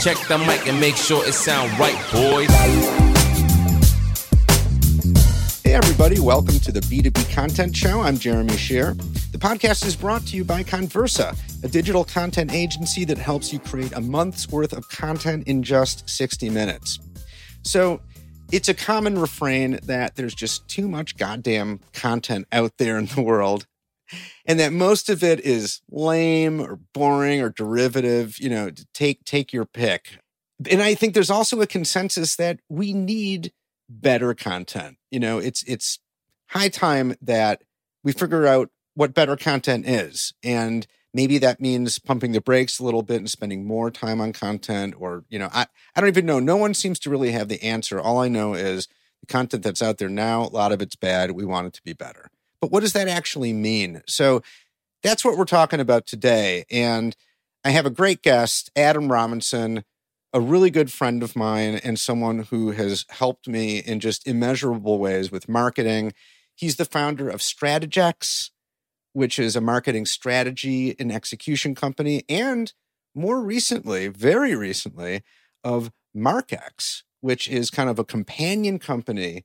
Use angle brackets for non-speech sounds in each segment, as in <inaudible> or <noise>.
Check the mic and make sure it sound right, boys. Hey, everybody, welcome to the B2B Content Show. I'm Jeremy Shere. The podcast is brought to you by Connversa, a digital content agency that helps you create a month's worth of content in just 60 minutes. So, it's a common refrain that there's just too much goddamn content out there in the world and that most of it is lame or boring or derivative, you know, take take your pick. And I think there's also a consensus that we need better content. You know, it's it's high time that we figure out what better content is. And maybe that means pumping the brakes a little bit and spending more time on content or, you know, I, I don't even know. No one seems to really have the answer. All I know is the content that's out there now, a lot of it's bad. We want it to be better. But what does that actually mean? So that's what we're talking about today. And I have a great guest, Adam Robinson, a really good friend of mine and someone who has helped me in just immeasurable ways with marketing. He's the founder of Strategexe, which is a marketing strategy and execution company, and more recently, very recently, of Markexe, which is kind of a companion company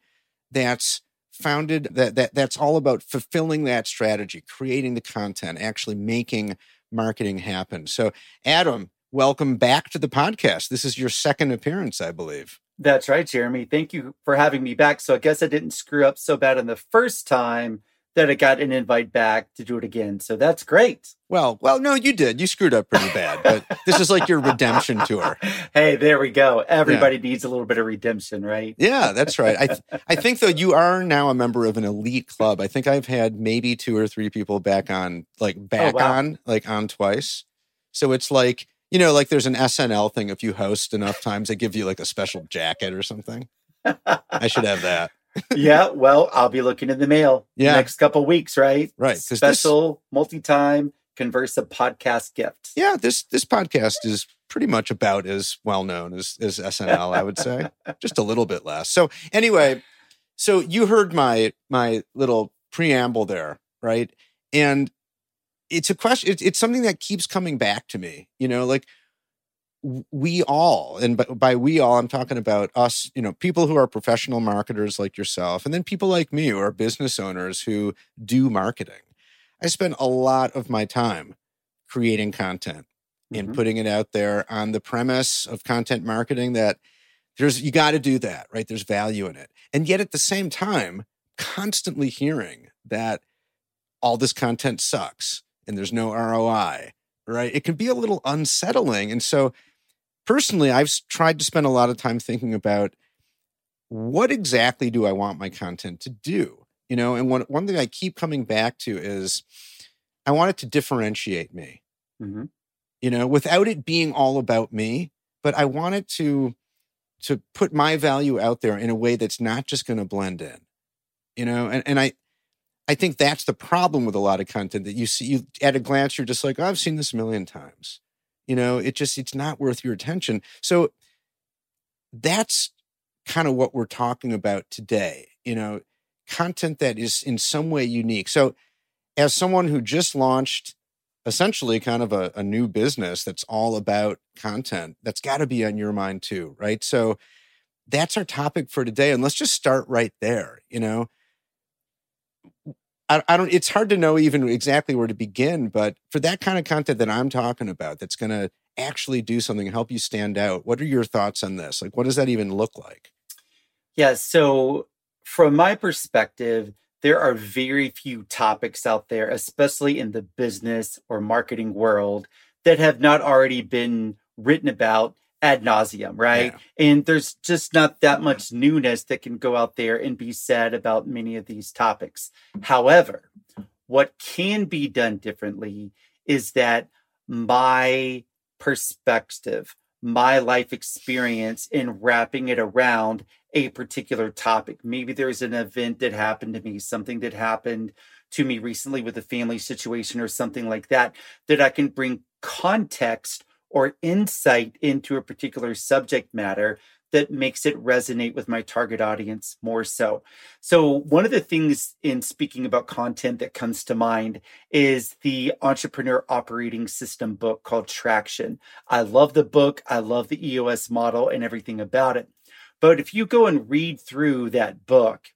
that's founded that, that that's all about fulfilling that strategy, creating the content, actually making marketing happen. So, Adam, welcome back to the podcast. This is your second appearance, I believe. That's right, Jeremy. Thank you for having me back. So, I guess I didn't screw up so bad on the first time that I got an invite back to do it again. So that's great. Well, well, no, you did. You screwed up pretty bad, but this is like your redemption tour. <laughs> Hey, there we go. Everybody yeah. needs a little bit of redemption, right? Yeah, that's right. I th- <laughs> I think though you are now a member of an elite club. I think I've had maybe two or three people back on, like oh, back oh, wow. on, like on twice. So it's like you know, like there's an SNL thing. If you host enough times, they give you like a special jacket or something. I should have that yeah, well, I'll be looking in the mail yeah. next couple weeks, right? Right. Special this, multi-time Connversa podcast gift. Yeah, this this podcast is pretty much about as well known as as SNL, I would say. <laughs> Just a little bit less. So anyway, so you heard my my little preamble there, right? And it's a question, it's, it's something that keeps coming back to me, you know, like we all, and by, by, we all, I'm talking about us, you know, people who are professional marketers like yourself, and then people like me who are business owners who do marketing. I spend a lot of my time creating content mm-hmm. and putting it out there on the premise of content marketing that there's, you got to do that, right? There's value in it. And yet at the same time, constantly hearing that all this content sucks and there's no ROI, right? It can be a little unsettling. And so, personally, I've tried to spend a lot of time thinking about what exactly do I want my content to do? You know, and one, one thing I keep coming back to is I want it to differentiate me, mm-hmm. you know, without it being all about me, but I want it to, to put my value out there in a way that's not just going to blend in, you know, and, and I, I think that's the problem with a lot of content that you see you at a glance, you're just like, oh, I've seen this a million times you know it just it's not worth your attention. So that's kind of what we're talking about today you know content that is in some way unique. So as someone who just launched essentially kind of a, a new business that's all about content that's got to be on your mind too right? So that's our topic for today and let's just start right there you know I, I don't. It's hard to know even exactly where to begin. But for that kind of content that I'm talking about, that's going to actually do something and help you stand out. What are your thoughts on this? Like, what does that even look like? Yeah. So, from my perspective, there are very few topics out there, especially in the business or marketing world, that have not already been written about ad nauseum, right? Yeah. And there's just not that much newness that can go out there and be said about many of these topics. However, what can be done differently is that my perspective, my life experience in wrapping it around a particular topic. Maybe there's an event that happened to me, something that happened to me recently with a family situation or something like that, that I can bring context or insight into a particular subject matter that makes it resonate with my target audience more so. So, one of the things in speaking about content that comes to mind is the Entrepreneur Operating System book called Traction. I love the book, I love the EOS model and everything about it. But if you go and read through that book,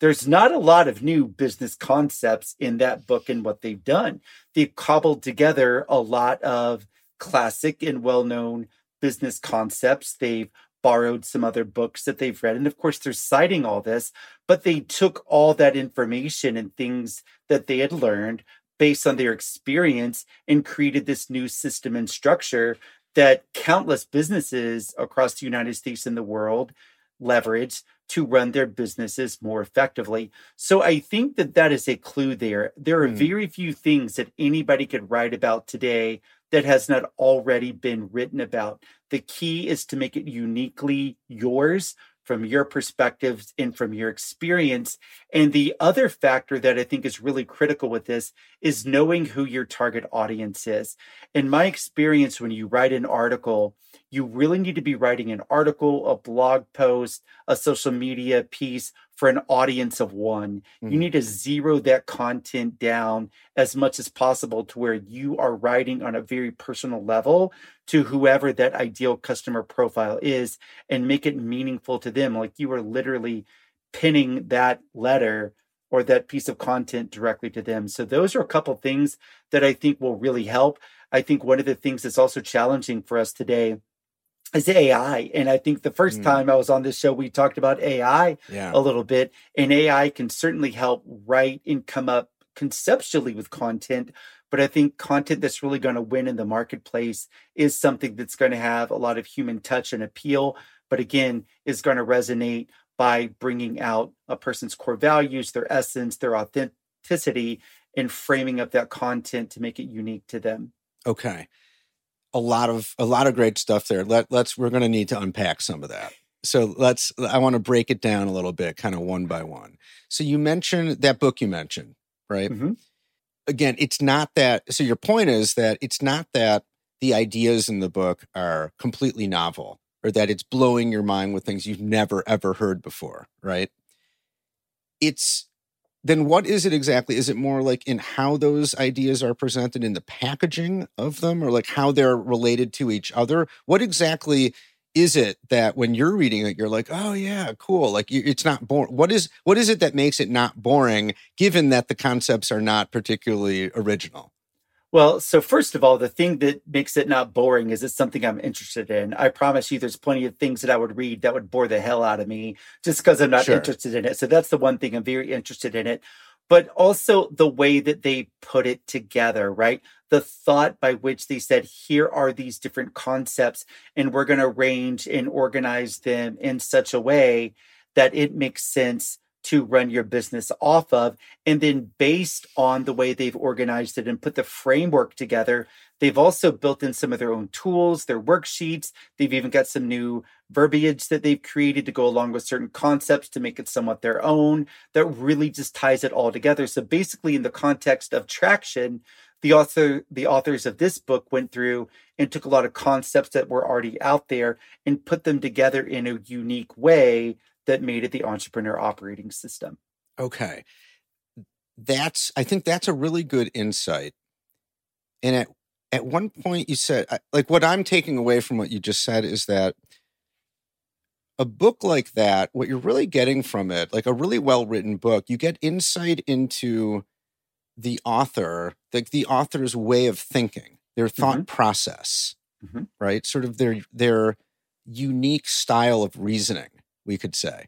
there's not a lot of new business concepts in that book and what they've done. They've cobbled together a lot of classic and well known business concepts. They've borrowed some other books that they've read. And of course, they're citing all this, but they took all that information and things that they had learned based on their experience and created this new system and structure that countless businesses across the United States and the world leverage to run their businesses more effectively. So I think that that is a clue there. There are mm. very few things that anybody could write about today that has not already been written about. The key is to make it uniquely yours from your perspectives and from your experience. And the other factor that I think is really critical with this is knowing who your target audience is. In my experience, when you write an article, you really need to be writing an article, a blog post, a social media piece for an audience of one. Mm-hmm. You need to zero that content down as much as possible to where you are writing on a very personal level to whoever that ideal customer profile is and make it meaningful to them. Like you are literally pinning that letter or that piece of content directly to them. So those are a couple things that I think will really help. I think one of the things that's also challenging for us today is AI. And I think the first mm. time I was on this show, we talked about AI yeah. a little bit. And AI can certainly help write and come up conceptually with content. But I think content that's really going to win in the marketplace is something that's going to have a lot of human touch and appeal. But again, is going to resonate by bringing out a person's core values, their essence, their authenticity, and framing up that content to make it unique to them. Okay a lot of a lot of great stuff there. Let let's we're going to need to unpack some of that. So let's I want to break it down a little bit, kind of one by one. So you mentioned that book you mentioned, right? Mm-hmm. Again, it's not that. So your point is that it's not that the ideas in the book are completely novel or that it's blowing your mind with things you've never ever heard before, right? It's then what is it exactly? Is it more like in how those ideas are presented in the packaging of them or like how they're related to each other? What exactly is it that when you're reading it you're like, "Oh yeah, cool." Like it's not boring. What is what is it that makes it not boring given that the concepts are not particularly original? Well, so first of all, the thing that makes it not boring is it's something I'm interested in. I promise you, there's plenty of things that I would read that would bore the hell out of me just because I'm not sure. interested in it. So that's the one thing I'm very interested in it. But also the way that they put it together, right? The thought by which they said, here are these different concepts, and we're going to arrange and organize them in such a way that it makes sense to run your business off of. And then, based on the way they've organized it and put the framework together, they've also built in some of their own tools, their worksheets. They've even got some new verbiage that they've created to go along with certain concepts to make it somewhat their own that really just ties it all together. So, basically, in the context of traction, the author the authors of this book went through and took a lot of concepts that were already out there and put them together in a unique way that made it the entrepreneur operating system. Okay. That's I think that's a really good insight. And at at one point you said like what I'm taking away from what you just said is that a book like that what you're really getting from it like a really well written book you get insight into the author like the author's way of thinking their thought mm-hmm. process mm-hmm. right sort of their their unique style of reasoning we could say.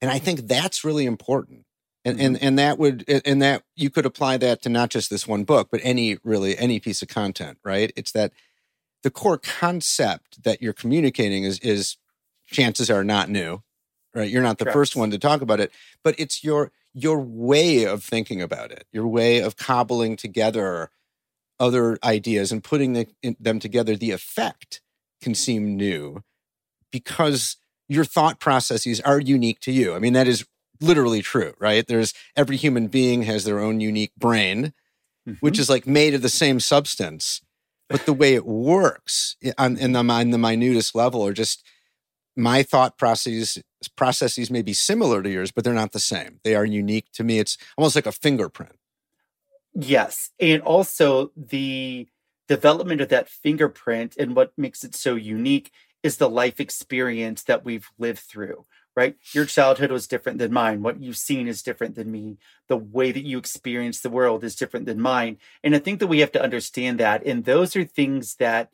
And I think that's really important. And, and mm-hmm. and that would and that you could apply that to not just this one book, but any really any piece of content, right? It's that the core concept that you're communicating is is chances are not new, right? You're not the Correct. first one to talk about it, but it's your your way of thinking about it, your way of cobbling together other ideas and putting the, them together. The effect can seem new because your thought processes are unique to you. I mean, that is literally true, right? There's every human being has their own unique brain, mm-hmm. which is like made of the same substance, but the way it works on, in the in the minutest level, or just my thought processes processes may be similar to yours, but they're not the same. They are unique to me. It's almost like a fingerprint. Yes. And also the development of that fingerprint and what makes it so unique is the life experience that we've lived through, right? Your childhood was different than mine. What you've seen is different than me. The way that you experience the world is different than mine. And I think that we have to understand that. And those are things that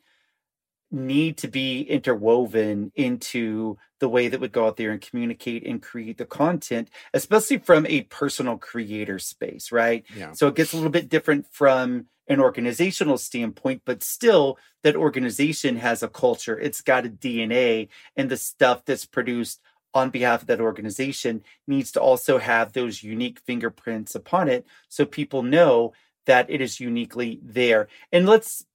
need to be interwoven into the way that we go out there and communicate and create the content, especially from a personal creator space, right? Yeah. So it gets a little bit different from an organizational standpoint, but still that organization has a culture. It's got a DNA and the stuff that's produced on behalf of that organization needs to also have those unique fingerprints upon it so people know that it is uniquely there. And let's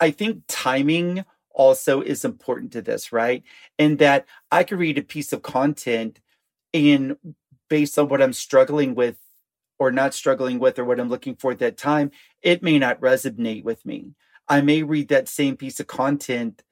I think timing also is important to this, right? And that I could read a piece of content and based on what I'm struggling with or not struggling with or what I'm looking for at that time, it may not resonate with me. I may read that same piece of content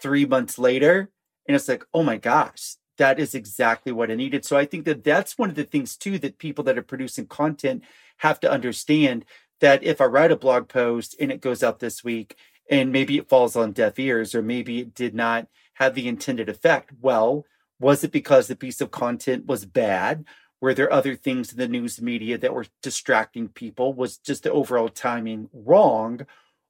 three months later and it's like, oh my gosh, that is exactly what I needed. So I think that that's one of the things too that people that are producing content have to understand that if I write a blog post and it goes out this week and maybe it falls on deaf ears or maybe it did not have the intended effect. Well, was it because the piece of content was bad? Were there other things in the news media that were distracting people? Was just the overall timing wrong?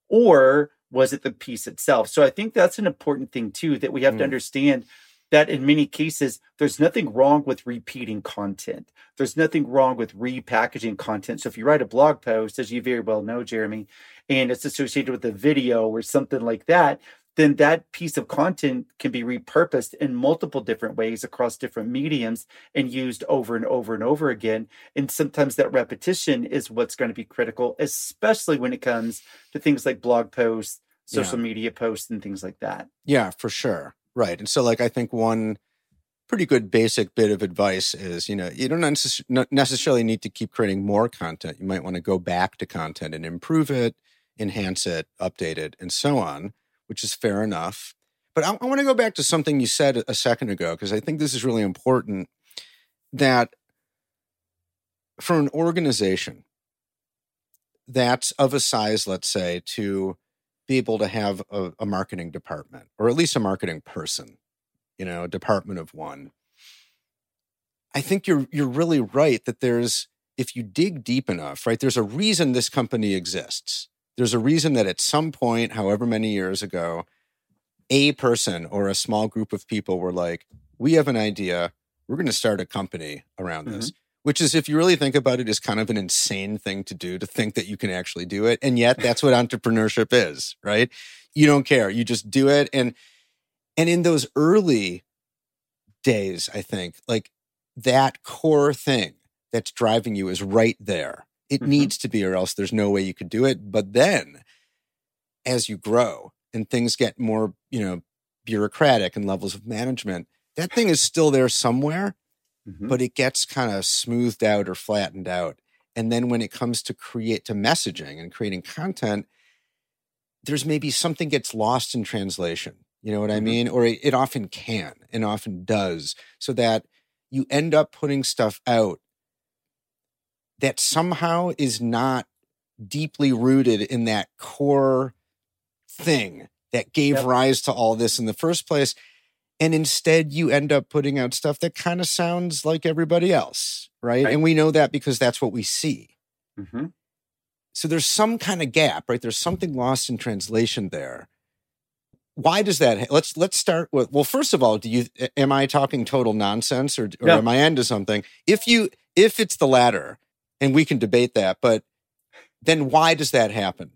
Or was it the piece itself? So I think that's an important thing too that we have mm. to understand that in many cases, there's nothing wrong with repeating content. There's nothing wrong with repackaging content. So if you write a blog post, as you very well know, Jeremy, and it's associated with a video or something like that, then that piece of content can be repurposed in multiple different ways across different mediums and used over and over and over again. And sometimes that repetition is what's going to be critical, especially when it comes to things like blog posts, social yeah. media posts, and things like that. Yeah, for sure. Right. And so, like, I think one pretty good basic bit of advice is you know, you don't necessarily need to keep creating more content. You might want to go back to content and improve it, enhance it, update it, and so on, which is fair enough. But I, I want to go back to something you said a second ago, because I think this is really important that for an organization that's of a size, let's say, to be able to have a, a marketing department or at least a marketing person, you know, a department of one. I think you're you're really right that there's if you dig deep enough, right? There's a reason this company exists. There's a reason that at some point, however many years ago, a person or a small group of people were like, "We have an idea. We're going to start a company around mm-hmm. This." which is if you really think about it is kind of an insane thing to do to think that you can actually do it. And yet that's what entrepreneurship is right? You don't care. You just do it. And and in those early days i think like that core thing that's driving you is right there. It mm-hmm. needs to be or else there's no way you could do it. But then as you grow and things get more you know bureaucratic and levels of management that thing is still there somewhere mm-hmm. but it gets kind of smoothed out or flattened out. And then when it comes to create to messaging and creating content, there's maybe something gets lost in translation. You know what mm-hmm. I mean? Or it, it often can and often does, so that you end up putting stuff out that somehow is not deeply rooted in that core thing that gave yep. rise to all this in the first place and instead you end up putting out stuff that kind of sounds like everybody else right? right? and we know that because that's what we see. Mm-hmm. so there's some kind of gap right? There's something lost in translation there. Why does that let's let's start with well first of all do you am i talking total nonsense or, or am i into something? If you if it's the latter and we can debate that but then why does that happen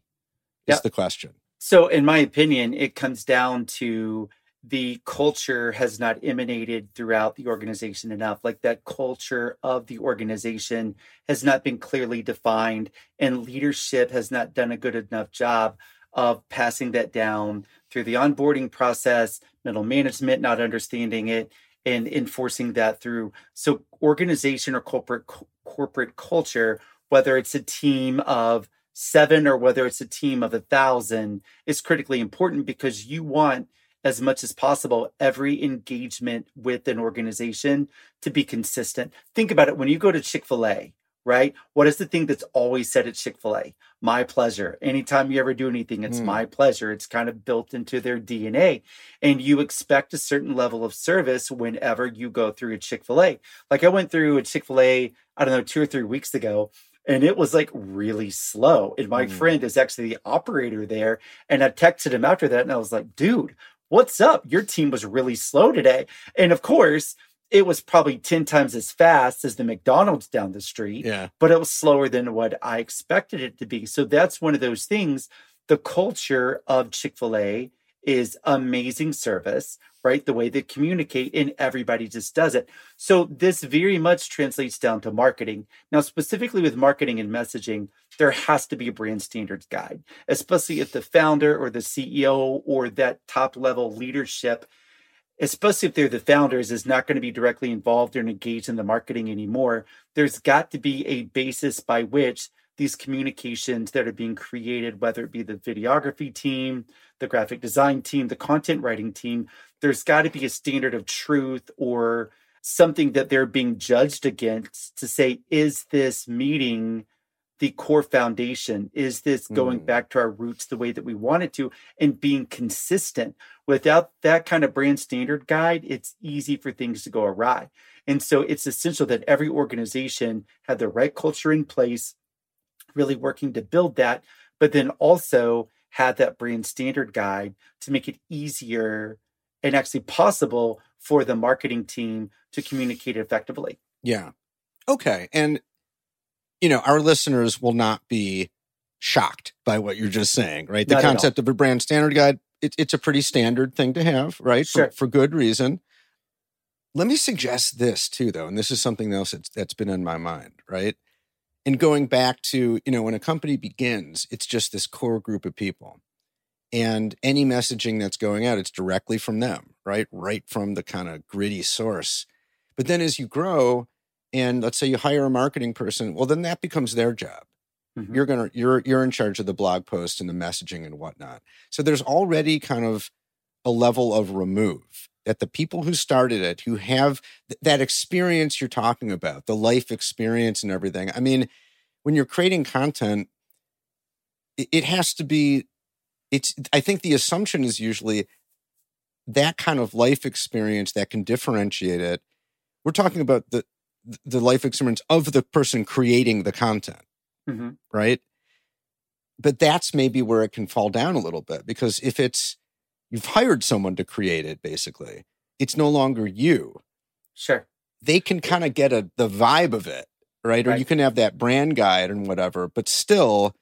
is the question. So in my opinion it comes down to the culture has not emanated throughout the organization enough. Like that culture of the organization has not been clearly defined, and leadership has not done a good enough job of passing that down through the onboarding process, middle management not understanding it, and enforcing that through. So, organization or corporate corporate culture, whether it's a team of seven or whether it's a team of a thousand, is critically important because you want as much as possible every engagement with an organization to be consistent. Think about it when you go to Chick fil A, right? What is the thing that's always said at Chick fil A? My pleasure. Anytime you ever do anything, it's mm. my pleasure. It's kind of built into their DNA. And you expect a certain level of service whenever you go through a Chick fil A. Like I went through a Chick fil A, I don't know, two or three weeks ago. And it was like really slow. And my mm. friend is actually the operator there. And I texted him after that and I was like, dude, what's up? Your team was really slow today. And of course, it was probably 10 times as fast as the McDonald's down the street. Yeah. But it was slower than what I expected it to be. So that's one of those things. The culture of Chick fil A is amazing service, right? The way they communicate and everybody just does it. So this very much translates down to marketing. Now, specifically with marketing and messaging, there has to be a brand standards guide, especially if the founder or the CEO or that top level leadership especially if they're the founders, is not going to be directly involved or engaged in the marketing anymore. There's got to be a basis by which these communications that are being created, whether it be the videography team, the graphic design team, the content writing team, there's got to be a standard of truth or something that they're being judged against to say, is this meeting the core foundation? Is this going mm. back to our roots the way that we want it to and being consistent? Without that kind of brand standard guide, it's easy for things to go awry. And so it's essential that every organization have the right culture in place, really working to build that, but then also have that brand standard guide to make it easier and actually possible for the marketing team to communicate effectively. Yeah. Okay. And you know, our listeners will not be shocked by what you're just saying, right? The not concept of a brand standard guide, it, it's a pretty standard thing to have, right? Sure. For, for, good reason. Let me suggest this too, though, and this is something else that's, that's been in my mind, right? And going back to, you know, when a company begins, it's just this core group of people. And any messaging that's going out, it's directly from them, right? Right from the kind of gritty source. But then as you grow, and let's say you hire a marketing person well then that becomes their job mm-hmm. you're gonna you're you're in charge of the blog post and the messaging and whatnot so there's already kind of a level of remove that the people who started it who have th- that experience you're talking about the life experience and everything i mean when you're creating content it, it has to be it's i think the assumption is usually that kind of life experience that can differentiate it we're talking about the the life experience of the person creating the content, mm-hmm. right? But that's maybe where it can fall down a little bit because if it's you've hired someone to create it, basically, it's no longer you. Sure. They can kind of get a the vibe of it, right? right? Or you can have that brand guide and whatever, but still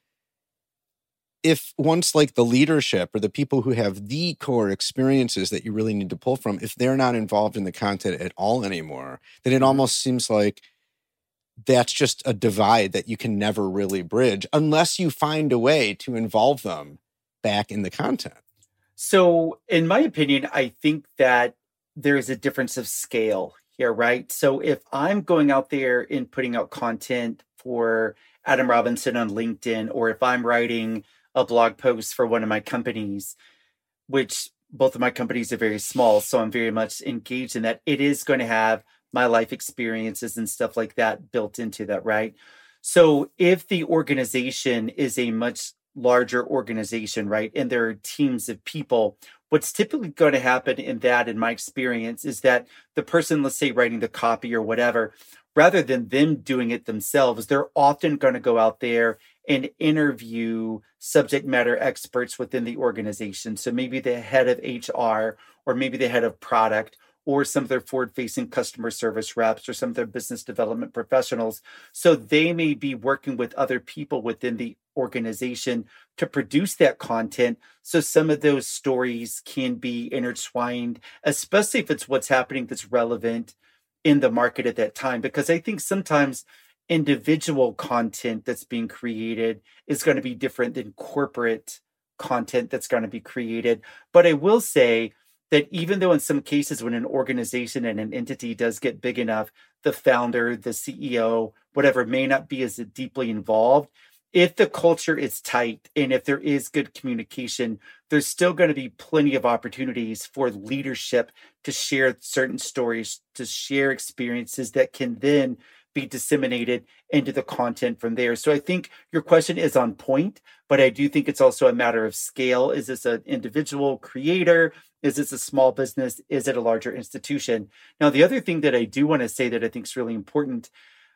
if once like the leadership or the people who have the core experiences that you really need to pull from, if they're not involved in the content at all anymore, then it mm-hmm. almost seems like that's just a divide that you can never really bridge unless you find a way to involve them back in the content. So, in my opinion, I think that there is a difference of scale here, right? So, if I'm going out there and putting out content for Adam Robinson on LinkedIn, or if I'm writing a blog post for one of my companies, which both of my companies are very small. So I'm very much engaged in that. It is going to have my life experiences and stuff like that built into that, right? So if the organization is a much larger organization, right, and there are teams of people, what's typically going to happen in that, in my experience, is that the person, let's say, writing the copy or whatever, rather than them doing it themselves, they're often going to go out there and interview subject matter experts within the organization. So maybe the head of HR, or maybe the head of product, or some of their forward facing customer service reps, or some of their business development professionals. So they may be working with other people within the organization to produce that content. So some of those stories can be intertwined, especially if it's what's happening that's relevant in the market at that time. Because I think sometimes individual content that's being created is going to be different than corporate content that's going to be created. But I will say that even though in some cases when an organization and an entity does get big enough, the founder, the CEO, whatever may not be as deeply involved, if the culture is tight and if there is good communication, there's still going to be plenty of opportunities for leadership to share certain stories, to share experiences that can then be disseminated into the content from there. So I think your question is on point, but I do think it's also a matter of scale. Is this an individual creator? Is this a small business? Is it a larger institution? Now, the other thing that I do want to say that I think is really important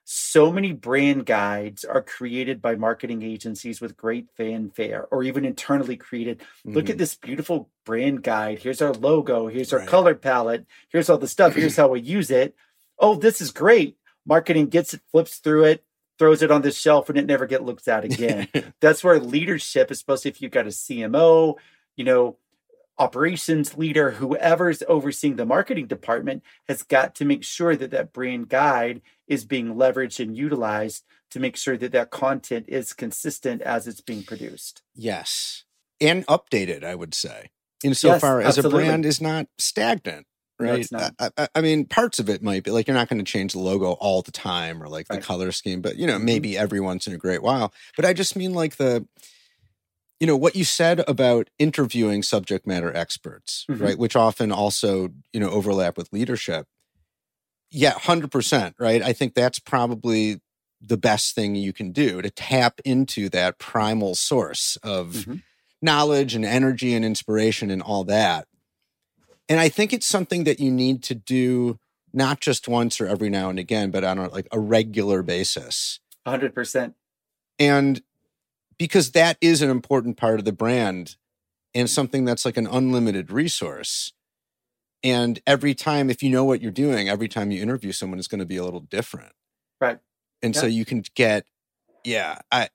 so many brand guides are created by marketing agencies with great fanfare or even internally created. Mm-hmm. Look at mm-hmm. this beautiful brand guide. Here's our logo. Here's our right. color palette. Here's all the stuff. Here's how we use it. Oh, this is great. Marketing gets it, flips through it, throws it on the shelf, and it never get looked at again. <laughs> That's where leadership, especially if you've got a CMO, you know, operations leader, whoever's overseeing the marketing department, has got to make sure that that brand guide is being leveraged and utilized to make sure that that content is consistent as it's being produced. Yes. And updated, I would say, insofar yes, as a brand is not stagnant. Right. No, not. I, I, mean, parts of it might be like you're not going to change the logo all the time or like the color scheme, but you know, mm-hmm. maybe every once in a great while. But I just mean like the, you know what you said about interviewing subject matter experts mm-hmm. right which often also you know overlap with leadership yeah 100% right i think that's probably the best thing you can do to tap into that primal source of mm-hmm. knowledge and energy and inspiration and all that and i think it's something that you need to do not just once or every now and again but on a, like a regular basis 100% and because that is an important part of the brand and something that's like an unlimited resource. And every time, if you know what you're doing, every time you interview someone is going to be a little different. Right. And yeah. so you can get, yeah, I,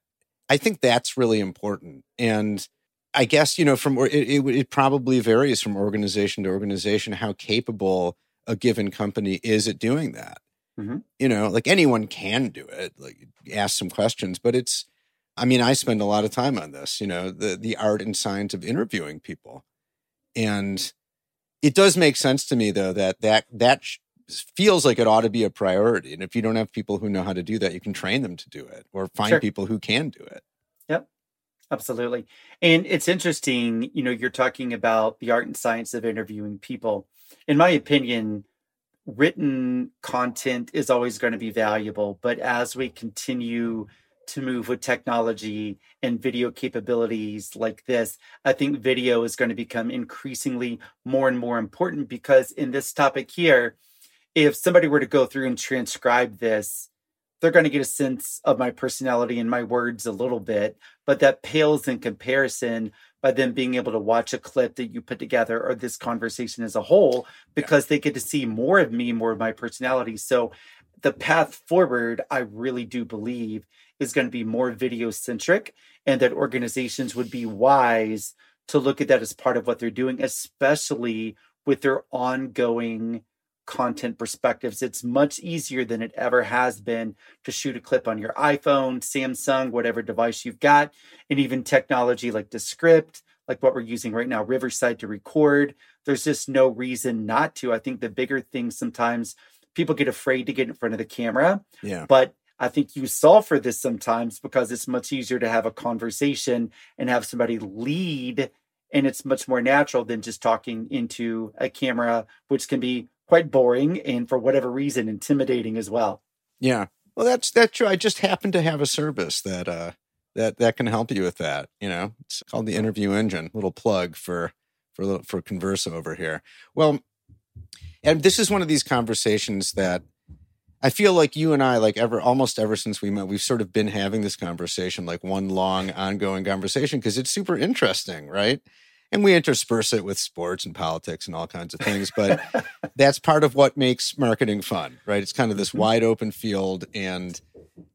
I think that's really important. And I guess, you know, from it, it, it probably varies from organization to organization how capable a given company is at doing that. Mm-hmm. You know, like anyone can do it, like ask some questions, but it's, I mean, I spend a lot of time on this, you know, the the art and science of interviewing people. And it does make sense to me though that that that feels like it ought to be a priority. And if you don't have people who know how to do that, you can train them to do it or find sure. people who can do it. Absolutely. And it's interesting, you know, you're talking about the art and science of interviewing people. In my opinion, written content is always going to be valuable, but as we continue to move with technology and video capabilities like this, I think video is going to become increasingly more and more important because in this topic here, if somebody were to go through and transcribe this, they're going to get a sense of my personality and my words a little bit, but that pales in comparison by them being able to watch a clip that you put together or this conversation as a whole because yeah. they get to see more of me, more of my personality. So the path forward, I really do believe, is going to be more video centric and that organizations would be wise to look at that as part of what they're doing, especially with their ongoing content perspectives. It's much easier than it ever has been to shoot a clip on your iPhone, Samsung, whatever device you've got, and even technology like Descript, like what we're using right now, Riverside to record. There's just no reason not to. I think the bigger thing sometimes people get afraid to get in front of the camera. Yeah. But I think you solve for this sometimes because it's much easier to have a conversation and have somebody lead. And it's much more natural than just talking into a camera, which can be quite boring and for whatever reason intimidating as well. Yeah. Well, that's that's true. I just happen to have a service that uh that that can help you with that. You know, it's called the Interview Engine. Little plug for for for Connversa over here. Well, and this is one of these conversations that I feel like you and I, like ever, almost ever since we met, we've sort of been having this conversation, like one long ongoing conversation, because it's super interesting, right? And we intersperse it with sports and politics and all kinds of things, but that's part of what makes marketing fun, right? It's kind of this mm-hmm. wide open field, and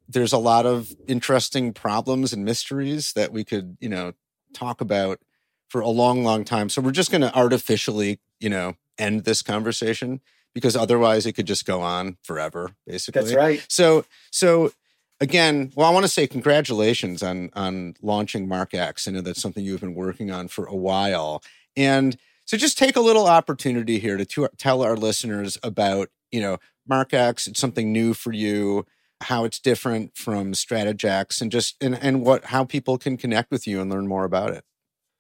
there's a lot of interesting problems and mysteries that we could, you know, talk about for a long, long time. So we're just going to artificially, you know, end this conversation because otherwise it could just go on forever, basically. That's right. So, so again, well, I want to say congratulations on on launching Markexe. I know that's something you've been working on for a while, and so just take a little opportunity here to, to tell our listeners about you know Markexe. It's something new for you. how it's different from Strategexe and just and, and what how people can connect with you and learn more about it.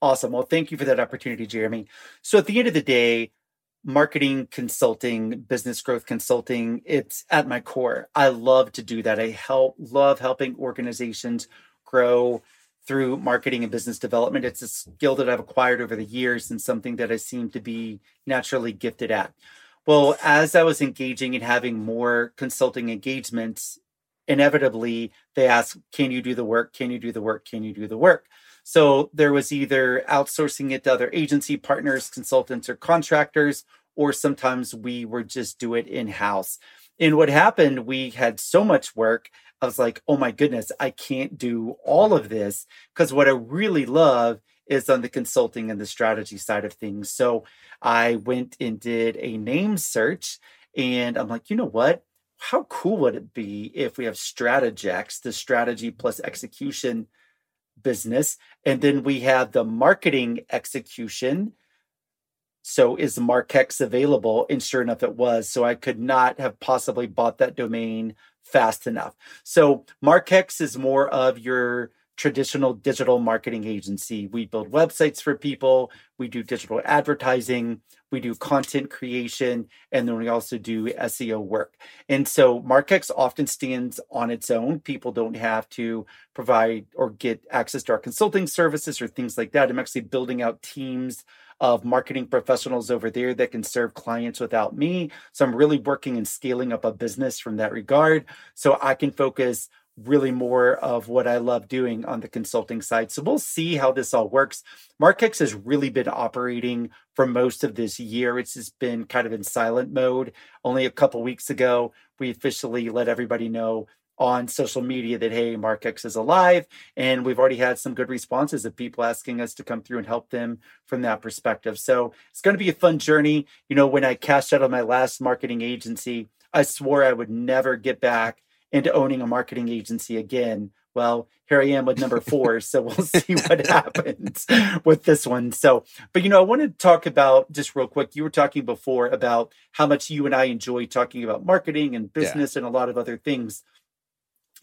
Awesome. Well, thank you for that opportunity, Jeremy. So at the end of the day, marketing consulting, business growth consulting, it's at my core. I love to do that. I help love helping organizations grow through marketing and business development. It's a skill that I've acquired over the years and something that I seem to be naturally gifted at. Well, as I was engaging and having more consulting engagements, inevitably they ask, Can you do the work? Can you do the work? Can you do the work? So there was either outsourcing it to other agency partners, consultants, or contractors, or sometimes we would just do it in house. And what happened, we had so much work. I was like, oh my goodness, I can't do all of this because what I really love is on the consulting and the strategy side of things. So I went and did a name search and I'm like, you know what? How cool would it be if we have Strategexe, the strategy plus execution business. And then we have the marketing execution. So is Markexe available? And sure enough, it was. So I could not have possibly bought that domain fast enough. So Markexe is more of your traditional digital marketing agency. We build websites for people, we do digital advertising, we do content creation, and then we also do SEO work. And so Markexe often stands on its own. People don't have to provide or get access to our consulting services or things like that. I'm actually building out teams of marketing professionals over there that can serve clients without me. So I'm really working and scaling up a business from that regard so I can focus really more of what I love doing on the consulting side. So we'll see how this all works. Markexe has really been operating for most of this year. It's just been kind of in silent mode. Only a couple weeks ago, we officially let everybody know on social media that hey Markexe is alive and we've already had some good responses of people asking us to come through and help them from that perspective so it's going to be a fun journey you know when i cashed out of my last marketing agency i swore i would never get back into owning a marketing agency again. Well, here I am with number four. so we'll <laughs> see what happens with this one. So, but you know, I want to talk about just real quick. You were talking before about how much you and I enjoy talking about marketing and business yeah. and a lot of other things.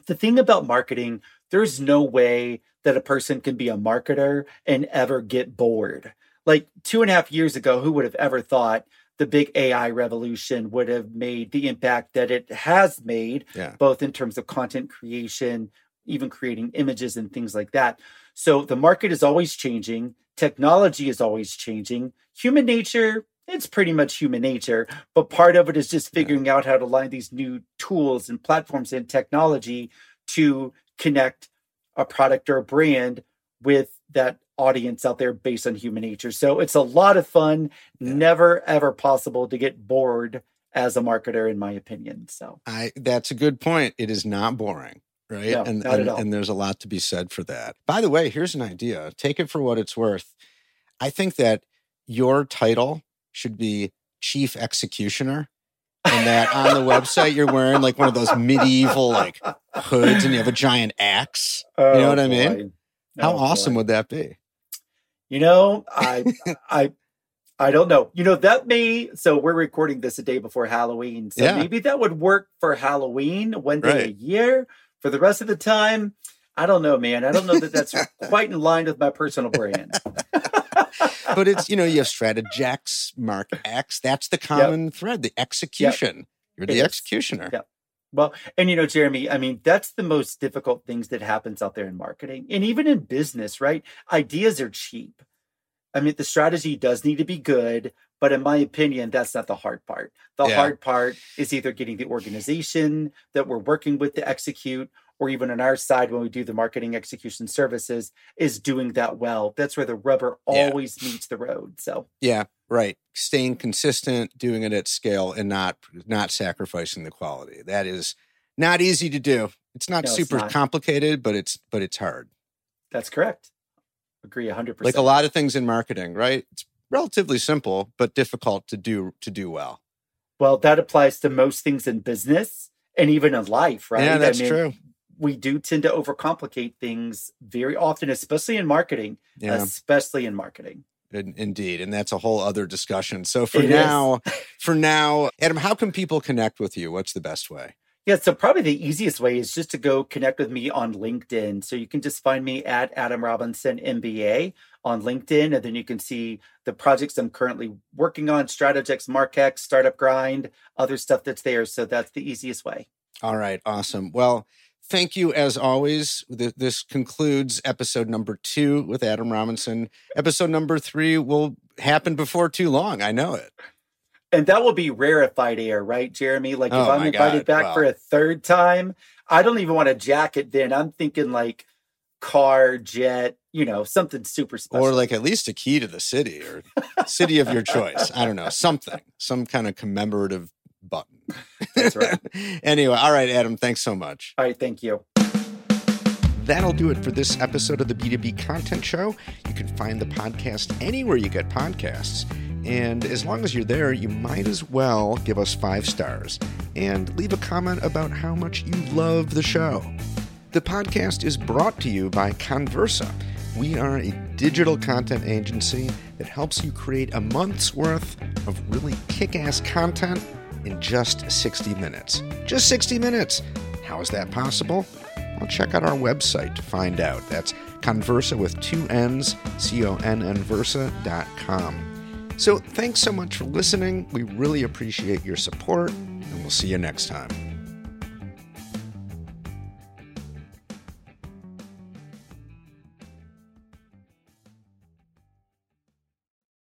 The thing about marketing, there's no way that a person can be a marketer and ever get bored. Like two and a half years ago, who would have ever thought the big AI revolution would have made the impact that it has made, yeah. both in terms of content creation, even creating images and things like that. So the market is always changing, technology is always changing. Human nature, it's pretty much human nature, but part of it is just figuring out how to line these new tools and platforms and technology to connect a product or a brand with that audience out there based on human nature. So it's a lot of fun. Yeah. Never ever possible to get bored as a marketer, in my opinion. So I that's a good point. It is not boring. Right. No, and, and, and there's a lot to be said for that. By the way, here's an idea. Take it for what it's worth. I think that your title should be chief executioner and that on the website you're wearing like one of those medieval like hoods and you have a giant axe. Oh, you know oh, what I mean? How oh, awesome boy. would that be? You know, I <laughs> I I don't know. You know, that may so we're recording this a day before Halloween. So yeah. maybe that would work for Halloween one day right. a year. For the rest of the time, I don't know, man. I don't know that that's <laughs> quite in line with my personal brand. <laughs> but it's you know you have Strategexe, Mark X. That's the common yep. thread. The execution. Yep. You're the executioner. Yeah. Well, and you know, Jeremy, I mean, that's the most difficult things that happens out there in marketing and even in business, right? Ideas are cheap. I mean, the strategy does need to be good, but in my opinion, that's not the hard part. The yeah. hard part is either getting the organization that we're working with to execute, or even on our side when we do the marketing execution services, is doing that well. That's where the rubber yeah. always meets the road. So, yeah, right. Staying consistent doing it at scale and not not sacrificing the quality. That is not easy to do. It's not no, super it's not. complicated but it's but it's hard. That's correct. Agree 100% like a lot of things in marketing right? It's relatively simple but difficult to do to do well. Well that applies to most things in business and even in life right? Yeah that's I mean, true. we do tend to overcomplicate things very often especially in marketing yeah. especially in marketing Indeed, and that's a whole other discussion. So for it now, for now, Adam, how can people connect with you? What's the best way? Yeah, so probably the easiest way is just to go connect with me on LinkedIn. So you can just find me at Adam Robinson MBA on LinkedIn, and then you can see the projects I'm currently working on: Strategexe, Markexe, Startup Grind, other stuff that's there. So that's the easiest way. All right, awesome. Well, thank you as always. This concludes episode number two with Adam Robinson. Episode number three will happen before too long. I know it and that will be rarefied air, right, Jeremy? Like if oh I'm invited God. back wow. for a third time, I don't even want a jacket then. I'm thinking like car, jet, you know, something super special. Or like at least a key to the city or city of your choice. I don't know, something, some kind of commemorative button. That's right. <laughs> anyway, all right, Adam, thanks so much. All right, thank you. That'll do it for this episode of the B2B Content Show. You can find the podcast anywhere you get podcasts. And as long as you're there, you might as well give us five stars and leave a comment about how much you love the show. The podcast is brought to you by Connversa. We are a digital content agency that helps you create a month's worth of really kick ass content in just 60 minutes. Just 60 minutes. How is that possible? Well, check out our website to find out. That's Connversa with two N's, C O N N Versa.com. So thanks so much for listening. We really appreciate your support, and we'll see you next time.